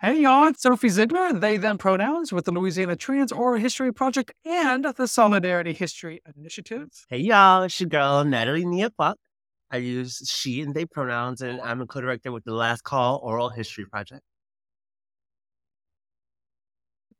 Hey y'all, it's Sophie Ziegler, they them pronouns with the Louisiana Trans Oral History Project and the Solidarity History Initiative. Hey y'all, it's your girl Natalie Nia Puck. I use she and they pronouns, and I'm a co-director with the Last Call Oral History Project.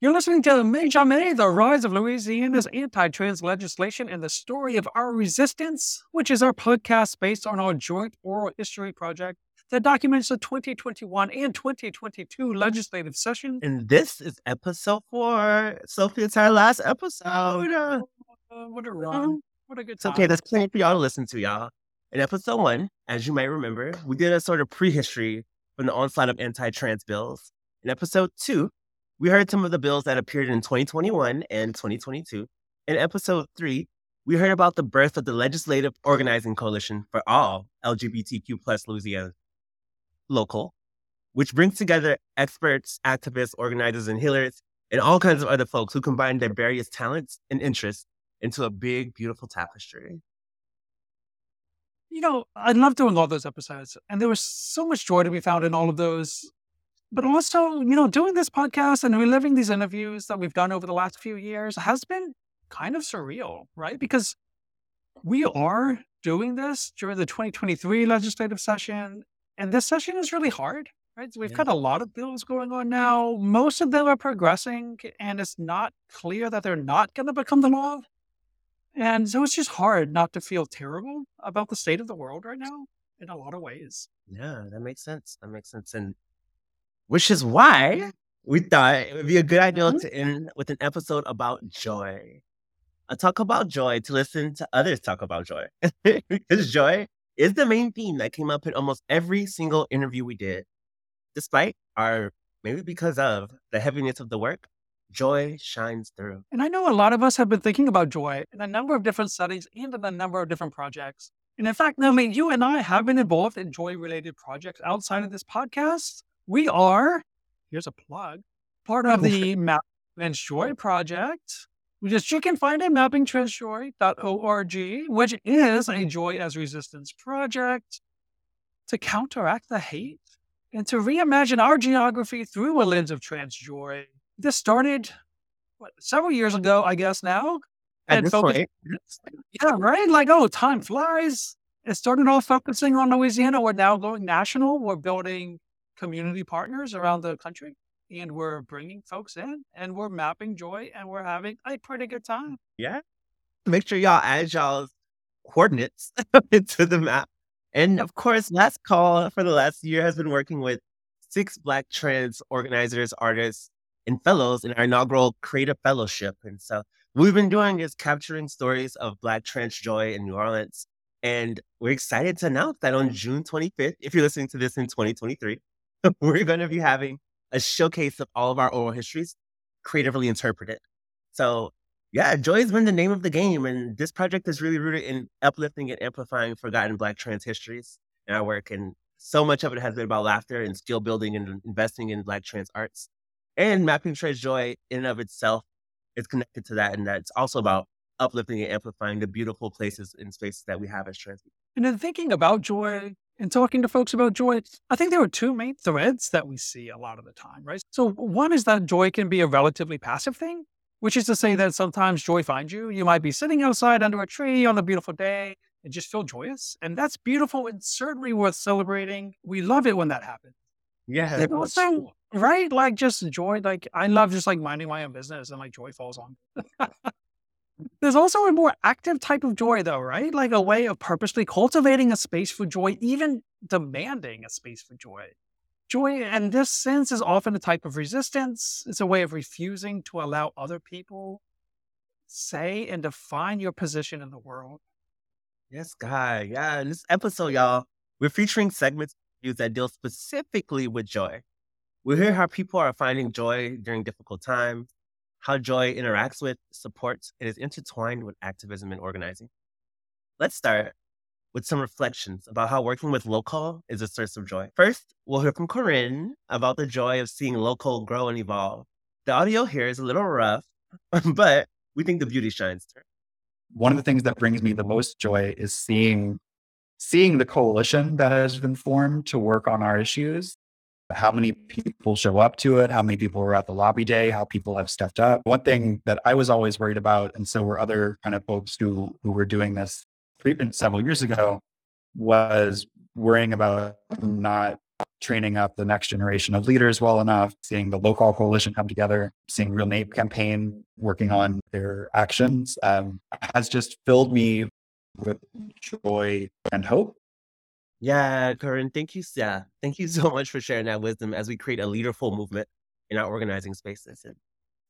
You're listening to Mais Jamais, the rise of Louisiana's anti-trans legislation and the story of our resistance, which is our podcast based on our joint oral history project that documents the 2021 and 2022 legislative session. And this is episode four. Sophie, it's our last episode. Uh, what a run. What a good It's time. okay. that's plenty for y'all to listen to, y'all. In episode one, as you might remember, we did a sort of prehistory from the onslaught of anti-trans bills. In episode two, we heard some of the bills that appeared in 2021 and 2022. In episode three, we heard about the birth of the Legislative Organizing Coalition for all LGBTQ plus Louisiana local, which brings together experts, activists, organizers, and healers, and all kinds of other folks who combine their various talents and interests into a big, beautiful tapestry. you know, I love doing all those episodes, and there was so much joy to be found in all of those. But also, you know, doing this podcast and reliving these interviews that we've done over the last few years has been kind of surreal, right? Because we are doing this during the 2023 legislative session, and this session is really hard, right? So we've Yeah. got a lot of bills going on now. Most of them are progressing, and it's not clear that they're not going to become the law. And so it's just hard not to feel terrible about the state of the world right now in a lot of ways. Yeah, that makes sense. That makes sense. And which is why we thought it would be a good idea Mhm. to end with an episode about joy. A talk about joy to listen to others talk about joy. because joy is the main theme that came up in almost every single interview we did. Despite our, maybe because of the heaviness of the work, joy shines through. And I know a lot of us have been thinking about joy in a number of different settings and in a number of different projects. And in fact, Natalie, you and I have been involved in joy related projects outside of this podcast. We are, here's a plug, part of the Map Trans Joy project, which you can find at mappingtransjoy.org, which is a joy as resistance project to counteract the hate and to reimagine our geography through a lens of trans joy. This started what, several years ago, I guess now. At and focus- point, Yeah, right. Like, oh, time flies. It started off focusing on Louisiana. We're now going national. We're building community partners around the country, and we're bringing folks in, and we're mapping joy, and we're having a pretty good time. Yeah. Make sure y'all add y'all's coordinates into the map. And of course, Last Call for the last year has been working with six Black trans organizers, artists, and fellows in our inaugural Creative Fellowship. And so what we've been doing is capturing stories of Black trans joy in New Orleans. And we're excited to announce that on June 25th, if you're listening to this in 2023, we're going to be having a showcase of all of our oral histories creatively interpreted. So yeah, joy has been the name of the game, and this project is really rooted in uplifting and amplifying forgotten Black trans histories in our work. And so much of it has been about laughter and skill building and investing in Black trans arts. And mapping trans joy in and of itself is connected to that, and that's also about uplifting and amplifying the beautiful places and spaces that we have as trans people. And in thinking about joy and talking to folks about joy, I think there are two main threads that we see a lot of the time, right? So, one is that joy can be a relatively passive thing, which is to say that sometimes joy finds you. You might be sitting outside under a tree on a beautiful day and just feel joyous. And that's beautiful and certainly worth celebrating. We love it when that happens. Yeah, And also, right? Like just joy, like I love just like minding my own business and like joy falls on. There's also a more active type of joy though, right? Like a way of purposely cultivating a space for joy, even demanding a space for joy. Joy and this sense is often a type of resistance. It's a way of refusing to allow other people say and define your position in the world. Yes, God. Yeah. In this episode, y'all, we're featuring segments that deal specifically with joy. We'll hear how people are finding joy during difficult times, how joy interacts with, supports, and is intertwined with activism and organizing. Let's start with some reflections about how working with local is a source of joy. First, we'll hear from Corinne about the joy of seeing local grow and evolve. The audio here is a little rough, but we think the beauty shines through. one of the things that brings me the most joy is seeing seeing the coalition that has been formed to work on our issues how many people show up to it, how many people were at the lobby day, how people have stepped up. One thing that I was always worried about, and so were other kind of folks who who were doing this treatment several years ago, was worrying about not training up the next generation of leaders well enough, seeing the local coalition come together, seeing Real Name campaign working on their actions um, has just filled me with joy and hope. Yeah, Corinne, thank you. Yeah, thank you so much for sharing that wisdom as we create a leaderful movement in our organizing spaces. And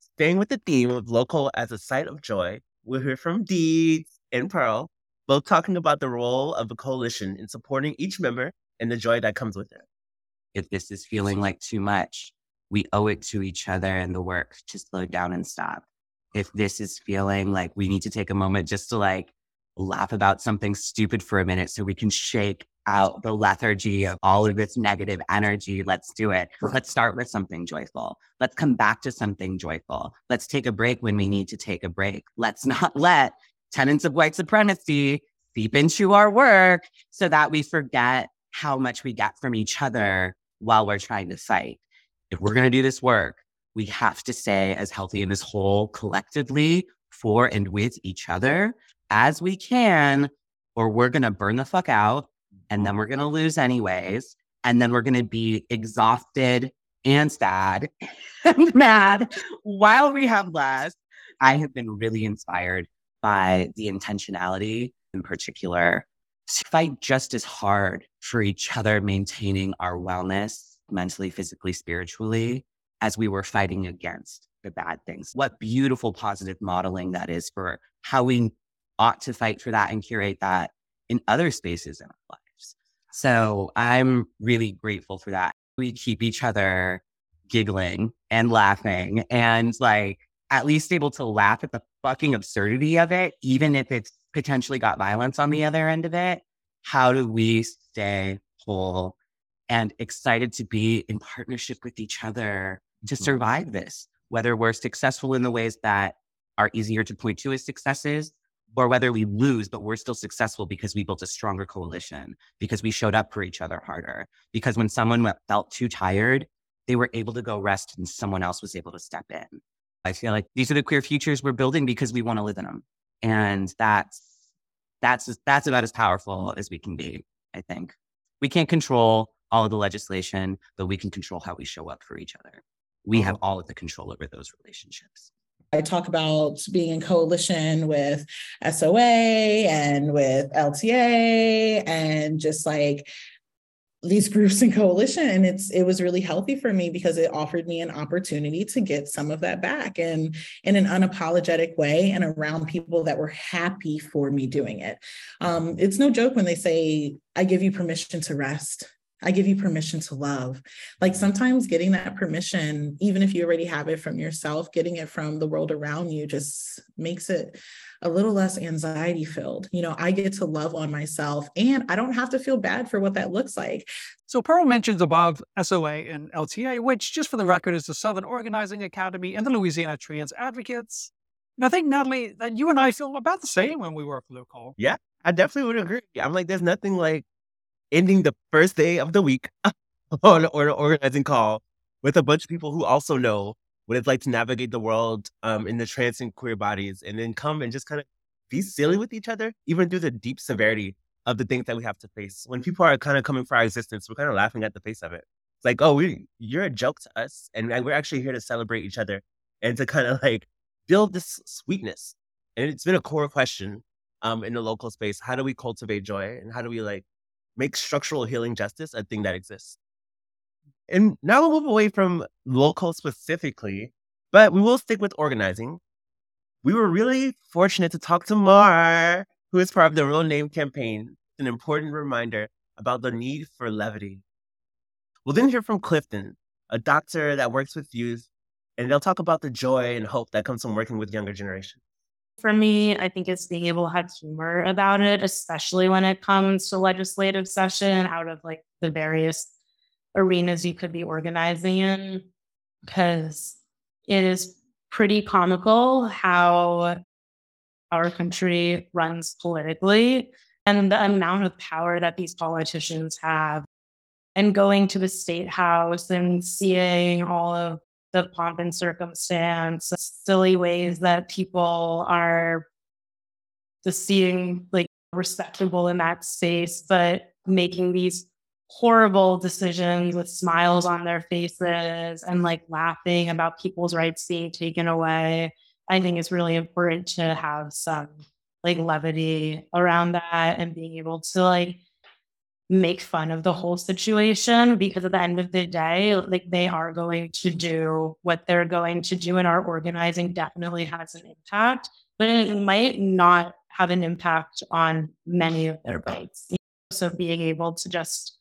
staying with the theme of local as a site of joy, we'll hear from Deeds and Pearl, both talking about the role of the coalition in supporting each member and the joy that comes with it. If this is feeling like too much, we owe it to each other and the work to slow down and stop. If this is feeling like we need to take a moment just to like laugh about something stupid for a minute so we can shake out the lethargy of all of this negative energy. Let's do it. Let's start with something joyful. Let's come back to something joyful. Let's take a break when we need to take a break. Let's not let tenants of white supremacy seep into our work so that we forget how much we get from each other while we're trying to fight. If we're going to do this work, we have to stay as healthy and as whole collectively for and with each other as we can, or we're going to burn the fuck out and then oh. we're going to lose anyways. And then we're going to be exhausted and sad and mad while we have less. I have been really inspired by the intentionality in particular to fight just as hard for each other, maintaining our wellness mentally, physically, spiritually, as we were fighting against the bad things. What beautiful positive modeling that is for how we ought to fight for that and curate that in other spaces in our lives. So I'm really grateful for that. We keep each other giggling and laughing and like at least able to laugh at the fucking absurdity of it, even if it's potentially got violence on the other end of it. How do we stay whole and excited to be in partnership with each other to mm-hmm. survive this, whether we're successful in the ways that are easier to point to as successes or whether we lose, but we're still successful because we built a stronger coalition, because we showed up for each other harder. Because when someone felt too tired, they were able to go rest and someone else was able to step in. I feel like these are the queer futures we're building because we want to live in them. And that's, that's, that's about as powerful as we can be, I think. We can't control all of the legislation, but we can control how we show up for each other. We have all of the control over those relationships. I talk about being in coalition with SOA and with LTA and just like these groups in coalition. And it's it was really healthy for me because it offered me an opportunity to get some of that back and in an unapologetic way and around people that were happy for me doing it. Um, it's no joke when they say i give you permission to rest I give you permission to love. Like sometimes getting that permission, even if you already have it from yourself, getting it from the world around you just makes it a little less anxiety filled. You know, I get to love on myself and I don't have to feel bad for what that looks like. So Pearl mentions above SOA and LTA, which just for the record is the Southern Organizing Academy and the Louisiana Trans Advocates. And I think, Natalie, that you and I feel about the same when we work local. Yeah, I definitely would agree. I'm like, there's nothing like ending the first day of the week on an organizing call with a bunch of people who also know what it's like to navigate the world um, in the trans and queer bodies, and then come and just kind of be silly with each other, even through the deep severity of the things that we have to face. When people are kind of coming for our existence, we're kind of laughing at the face of it. It's like, oh, we, you're a joke to us, and we're actually here to celebrate each other and to kind of like build this sweetness. And it's been a core question um, in the local space. How do we cultivate joy, and how do we like make structural healing justice a thing that exists. And now we'll move away from local specifically, but we will stick with organizing. We were really fortunate to talk to Mar, who is part of the Real Name campaign, an important reminder about the need for levity. We'll then hear from Clifton, a doctor that works with youth, and they'll talk about the joy and hope that comes from working with younger generations for me. I think it's being able to have humor about it, especially when it comes to legislative session out of like the various arenas you could be organizing in, because it is pretty comical how our country runs politically and the amount of power that these politicians have and going to the state house and seeing all of pomp and circumstance, silly ways that people are just seeing like respectable in that space, but making these horrible decisions with smiles on their faces and like laughing about people's rights being taken away. I think it's really important to have some like levity around that and being able to like make fun of the whole situation because at the end of the day, like they are going to do what they're going to do, and our organizing definitely has an impact, but it might not have an impact on many of their rights. So being able to just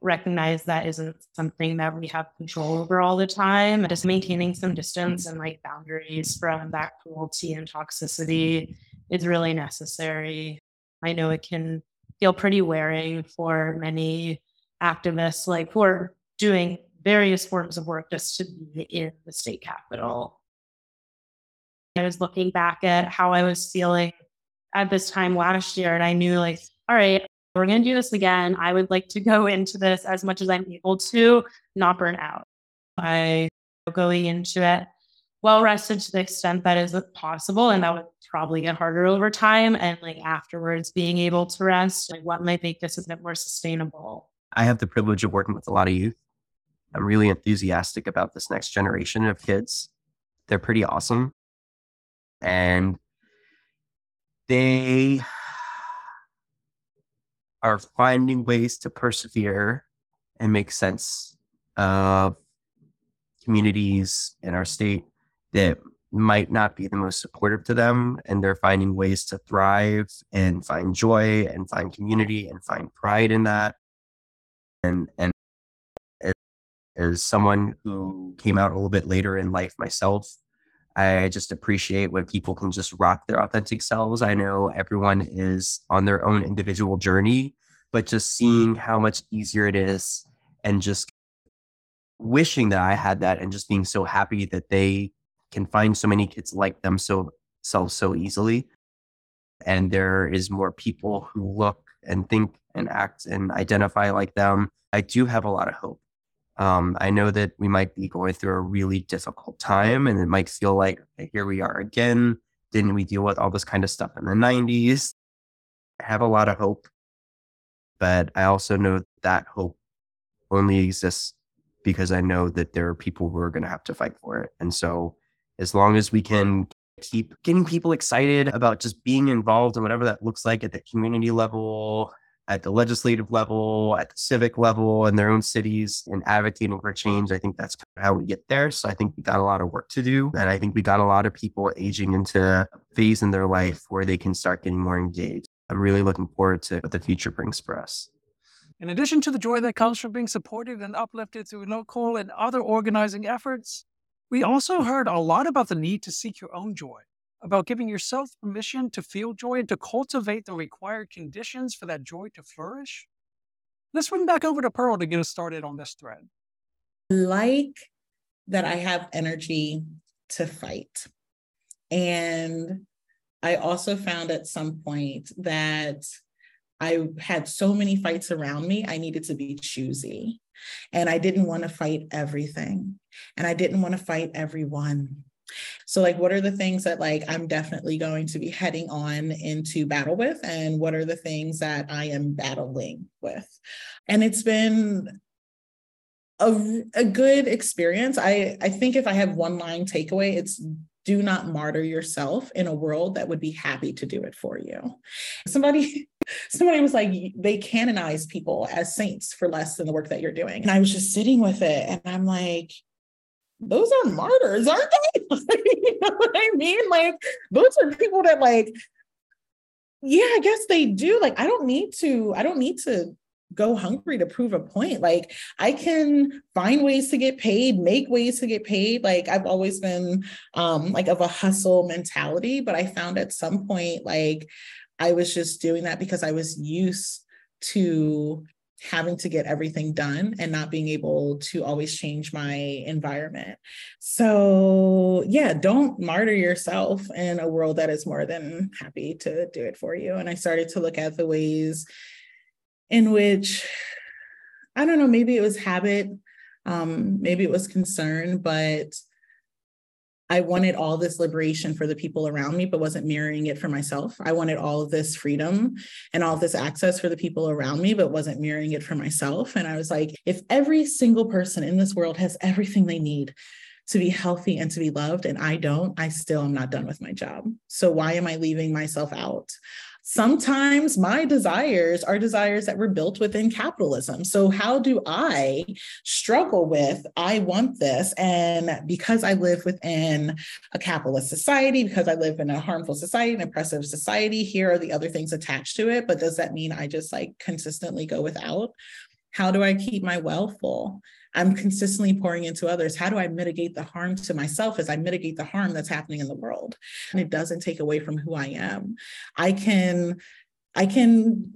recognize that isn't something that we have control over all the time. Just maintaining some distance and like boundaries from that cruelty and toxicity is really necessary. I know it can feel pretty wearing for many activists, like who are doing various forms of work just to be in the state capitol. I was looking back at how I was feeling at this time last year, and I knew, like, all right, we're going to do this again. I would like to go into this as much as I'm able to, not burn out. I going into it well rested to the extent that is possible, and that would probably get harder over time. And like afterwards, being able to rest, like what might make this a bit more sustainable. I have the privilege of working with a lot of youth. I'm really enthusiastic about this next generation of kids. They're pretty awesome. And they are finding ways to persevere and make sense of communities in our state that might not be the most supportive to them and they're finding ways to thrive and find joy and find community and find pride in that. And and as someone who came out a little bit later in life myself i just appreciate when people can just rock their authentic selves. I know everyone is on their own individual journey but just seeing how much easier it is and just wishing that i had that and just being so happy that they can find so many kids like themselves so easily. And there is more people who look and think and act and identify like them. I do have a lot of hope. Um, I know that we might be going through a really difficult time and it might feel like here we are again. Didn't we deal with all this kind of stuff in the 90s? I have a lot of hope, but I also know that hope only exists because I know that there are people who are going to have to fight for it. And so as long as we can keep getting people excited about just being involved in whatever that looks like at the community level, at the legislative level, at the civic level in their own cities and advocating for change. I think that's how we get there. So I think we got a lot of work to do. And I think we got a lot of people aging into a phase in their life where they can start getting more engaged. I'm really looking forward to what the future brings for us. In addition to the joy that comes from being supported and uplifted through local and other organizing efforts, we also heard a lot about the need to seek your own joy, about giving yourself permission to feel joy and to cultivate the required conditions for that joy to flourish. Let's bring back over to Pearl to get us started on this thread. Like that, I have energy to fight. And I also found at some point that I had so many fights around me, I needed to be choosy. And I didn't want to fight everything. And I didn't want to fight everyone. So, like, what are the things that, like, I'm definitely going to be heading on into battle with? And what are the things that I am battling with? And it's been a, a good experience. I, I think if I have one line takeaway, it's do not martyr yourself in a world that would be happy to do it for you. Somebody somebody was like they canonize people as saints for less than the work that you're doing. And I was just sitting with it and I'm like those are martyrs, aren't they? you know what I mean? Like those are people that like yeah, I guess they do. Like I don't need to I don't need to go hungry to prove a point. Like I can find ways to get paid, make ways to get paid. Like I've always been um like of a hustle mentality, but I found at some point like I was just doing that because I was used to having to get everything done and not being able to always change my environment. So, yeah, don't martyr yourself in a world that is more than happy to do it for you. And I started to look at the ways in which I don't know, maybe it was habit, um, maybe it was concern, but I wanted all this liberation for the people around me, but wasn't mirroring it for myself. I wanted all of this freedom and all this access for the people around me, but wasn't mirroring it for myself. And I was like, if every single person in this world has everything they need to be healthy and to be loved, and I don't, I still am not done with my job. So why am I leaving myself out? Sometimes my desires are desires that were built within capitalism. So, how do I struggle with, I want this? And because I live within a capitalist society, because I live in a harmful society, an oppressive society, here are the other things attached to it. But does that mean I just like consistently go without? How do I keep my well full? I'm consistently pouring into others. How do I mitigate the harm to myself as I mitigate the harm that's happening in the world? And it doesn't take away from who I am. I can I can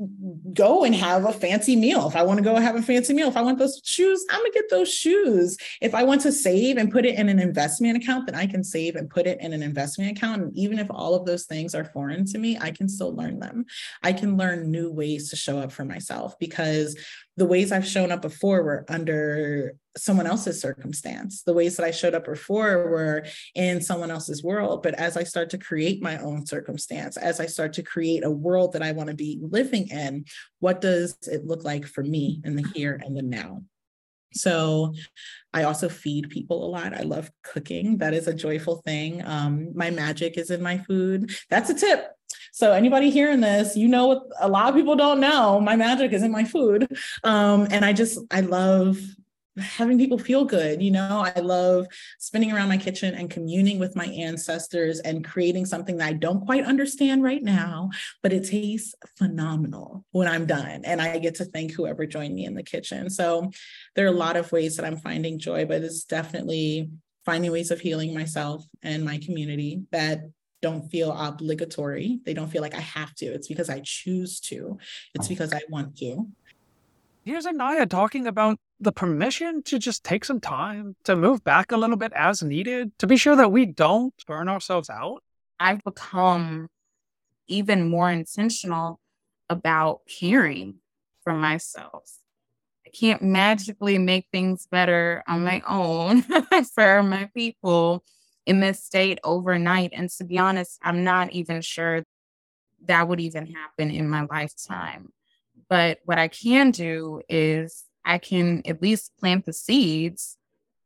go and have a fancy meal. If I want to go have a fancy meal, if I want those shoes, I'm going to get those shoes. If I want to save and put it in an investment account, then I can save and put it in an investment account. And even if all of those things are foreign to me, I can still learn them. I can learn new ways to show up for myself because the ways I've shown up before were under someone else's circumstance. The ways that I showed up before were in someone else's world. But as I start to create my own circumstance, as I start to create a world that I want to be living in, what does it look like for me in the here and the now? So I also feed people a lot. I love cooking. That is a joyful thing. Um, my magic is in my food. That's a tip. So anybody hearing this, you know what a lot of people don't know. My magic is in my food. Um, and I just I love having people feel good. You know, I love spinning around my kitchen and communing with my ancestors and creating something that I don't quite understand right now, but it tastes phenomenal when I'm done. And I get to thank whoever joined me in the kitchen. So there are a lot of ways that I'm finding joy, but it's definitely finding ways of healing myself and my community that don't feel obligatory. They don't feel like I have to. It's because I choose to. It's because I want to. Here's Anaya talking about the permission to just take some time to move back a little bit as needed to be sure that we don't burn ourselves out. I've become even more intentional about caring for myself. I can't magically make things better on my own for my people in this state overnight. And to be honest, I'm not even sure that would even happen in my lifetime. But what I can do is I can at least plant the seeds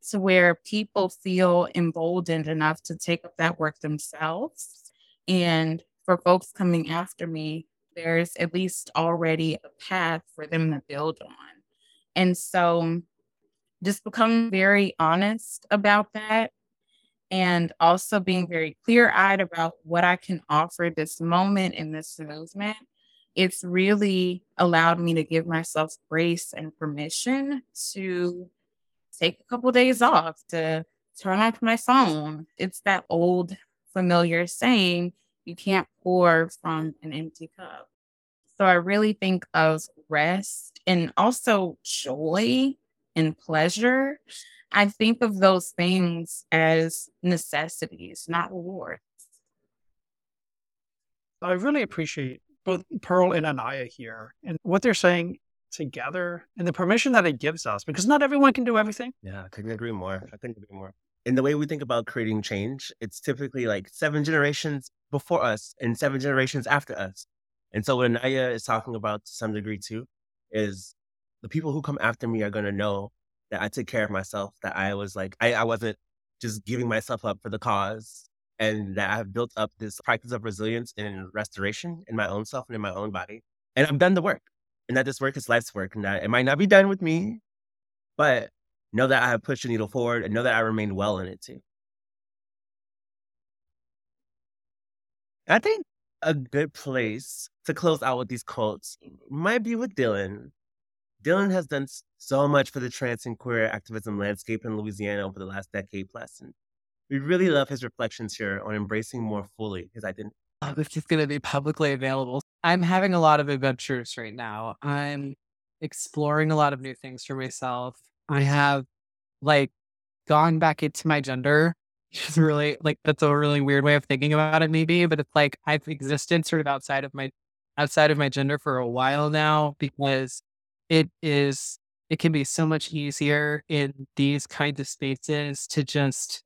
to where people feel emboldened enough to take up that work themselves. And for folks coming after me, there's at least already a path for them to build on. And so just become very honest about that and also being very clear eyed about what I can offer this moment in this movement it's really allowed me to give myself grace and permission to take a couple days off to turn off my phone. It's that old familiar saying, you can't pour from an empty cup. So I really think of rest and also joy and pleasure. I think of those things as necessities, not rewards. I really appreciate both Pearl and Anaya here and what they're saying together and the permission that it gives us because not everyone can do everything. Yeah, I couldn't agree more. I couldn't agree more. In the way we think about creating change, it's typically like seven generations before us and seven generations after us. And so what Anaya is talking about to some degree too is the people who come after me are going to know that I took care of myself, that I was like, I, I wasn't just giving myself up for the cause and that I've built up this practice of resilience and restoration in my own self and in my own body. And I've done the work, and that this work is life's work, and that it might not be done with me, but know that I have pushed the needle forward and know that I remain well in it too. I think a good place to close out with these quotes might be with Dylan. Dylan has done so much for the trans and queer activism landscape in Louisiana over the last decade plus, and we really love his reflections here on embracing more fully his identity. Oh, this is going to be publicly available. I'm having a lot of adventures right now. I'm exploring a lot of new things for myself. I have like gone back into my gender, is really like that's a really weird way of thinking about it, maybe. But it's like I've existed sort of outside of my outside of my gender for a while now because it is it can be so much easier in these kinds of spaces to just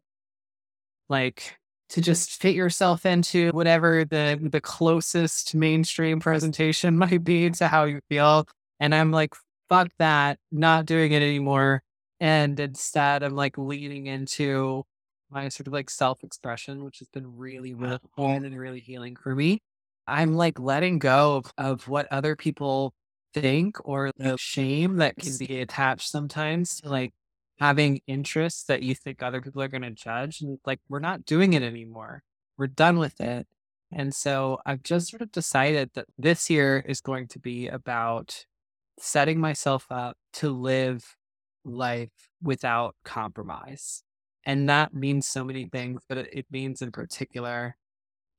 like to just fit yourself into whatever the the closest mainstream presentation might be to how you feel. And I'm like, fuck that, not doing it anymore. And instead I'm like leaning into my sort of like self-expression, which has been really, really and really healing for me. I'm like letting go of, of what other people think or the shame that can be attached sometimes to like having interests that you think other people are going to judge. And like, we're not doing it anymore. We're done with it. And so I've just sort of decided that this year is going to be about setting myself up to live life without compromise. And that means so many things, but it, it means in particular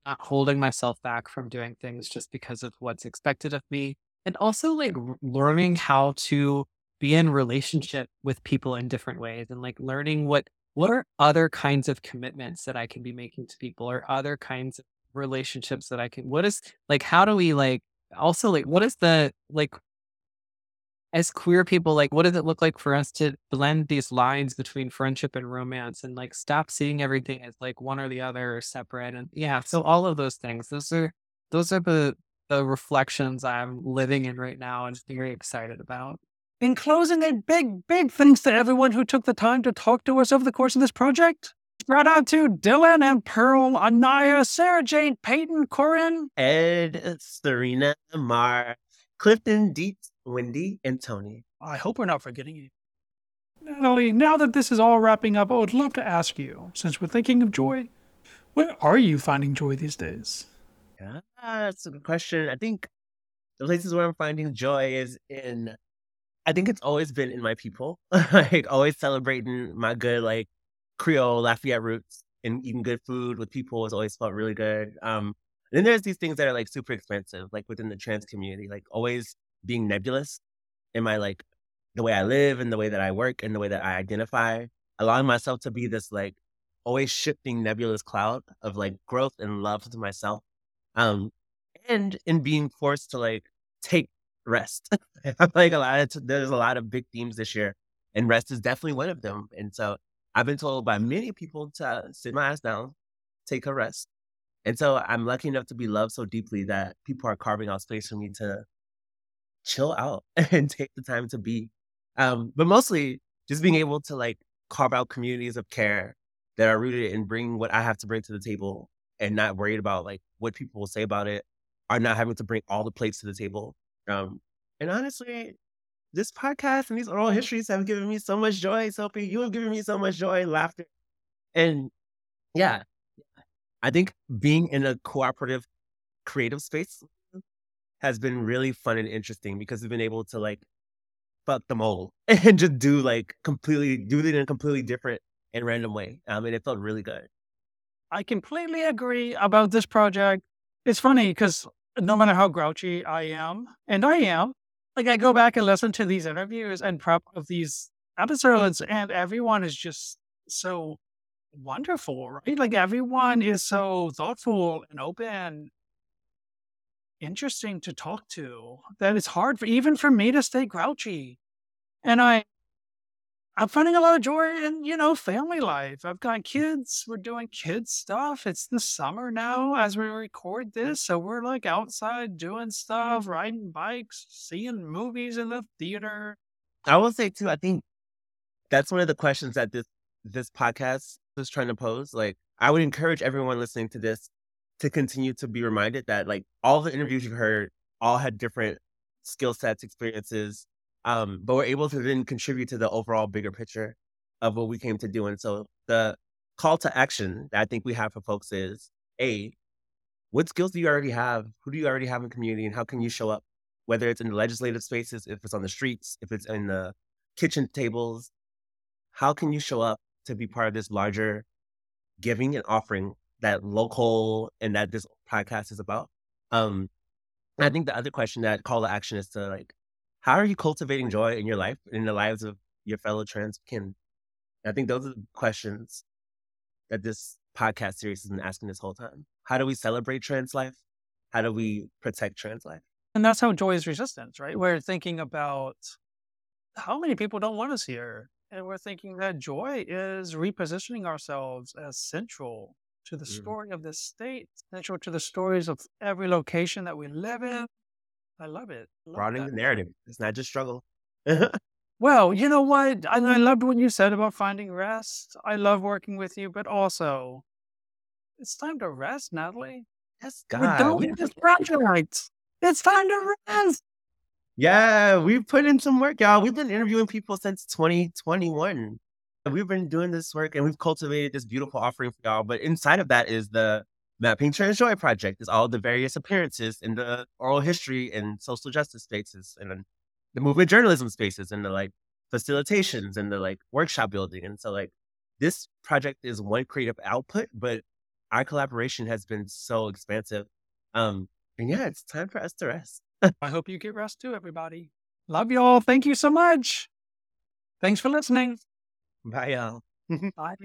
not holding myself back from doing things just because of what's expected of me. And also like learning how to be in relationship with people in different ways and like learning what what are other kinds of commitments that I can be making to people or other kinds of relationships that I can what is like how do we like also like what is the like as queer people, like, what does it look like for us to blend these lines between friendship and romance and like stop seeing everything as like one or the other or separate? And yeah, so all of those things, those are, those are the, the reflections I'm living in right now and very excited about. In closing, a big, big thanks to everyone who took the time to talk to us over the course of this project. Shout out to Dylan and Pearl, Anaya, Sarah Jane, Peyton, Corinne, Ed, Serena, Mar, Clifton, Dietz, Wendy, and Tony. I hope we're not forgetting you. Natalie, now that this is all wrapping up, I would love to ask you, since we're thinking of joy, where are you finding joy these days? Yeah, that's a good question. I think the places where I'm finding joy is in, I think it's always been in my people, like always celebrating my good, like Creole Lafayette roots and eating good food with people has always felt really good. Um, then there's these things that are like super expensive, like within the trans community, like always being nebulous in my like the way I live and the way that I work and the way that I identify, allowing myself to be this like always shifting nebulous cloud of like growth and love to myself. Um, and in being forced to like take rest. Like a lot of t- there's a lot of big themes this year, and rest is definitely one of them. And so I've been told by many people to sit my ass down, take a rest. And so I'm lucky enough to be loved so deeply that people are carving out space for me to chill out and take the time to be. Um, but mostly just being able to like carve out communities of care that are rooted in bringing what I have to bring to the table and not worried about like what people will say about it are not having to bring all the plates to the table. Um, and honestly, this podcast and these oral histories have given me so much joy. Sophie, you have given me so much joy, laughter. And yeah, I think being in a cooperative creative space has been really fun and interesting because we've been able to like fuck the mold and just do like completely do it in a completely different and random way. Um, and it felt really good. I completely agree about this project. It's funny because no matter how grouchy I am, and I am, like I go back and listen to these interviews and prep of these episodes, and everyone is just so wonderful, right? Like everyone is so thoughtful and open interesting to talk to that it's hard for even for me to stay grouchy. And I I'm finding a lot of joy in, you know, family life. I've got kids. We're doing kids stuff. It's the summer now as we record this. So we're like outside doing mm-hmm. stuff, riding bikes, seeing movies in the theater. I will say too, I think that's one of the questions that this this podcast is trying to pose. Like I would encourage everyone listening to this to continue to be reminded that like all the interviews you've heard all had different skill sets, experiences, um, but we're able to then contribute to the overall bigger picture of what we came to do. And so the call to action that I think we have for folks is a what skills do you already have? Who do you already have in community, and how can you show up? Whether it's in the legislative spaces, if it's on the streets, if it's in the kitchen tables, how can you show up to be part of this larger giving and offering that local and that this podcast is about. Um, I think the other question that call to action is to like, how are you cultivating joy in your life, in the lives of your fellow trans kin? I think those are the questions that this podcast series has been asking this whole time. How do we celebrate trans life? How do we protect trans life? And that's how joy is resistance, right? We're thinking about how many people don't want us here? And we're thinking that joy is repositioning ourselves as central to the Mm. story of this state, central to the stories of every location that we live in. I love it. Love Broadening that. the narrative. It's not just struggle. Well, you know what? And I loved what you said about finding rest. I love working with you, but also it's time to rest, Natalie. yes, We're God. done we- with this project. It's time to rest. Yeah, we've put in some work, y'all. We've been interviewing people since 2021. We've been doing this work and we've cultivated this beautiful offering for y'all. But inside of that is the Mapping Trans Joy Project, is all the various appearances in the oral history and social justice spaces and the movement journalism spaces and the like facilitations and the like workshop building. And so like this project is one creative output, but our collaboration has been so expansive. Um, and yeah, it's time for us to rest. I hope you get rest too, everybody. Love y'all. Thank you so much. Thanks for listening. Bye, y'all. Bye.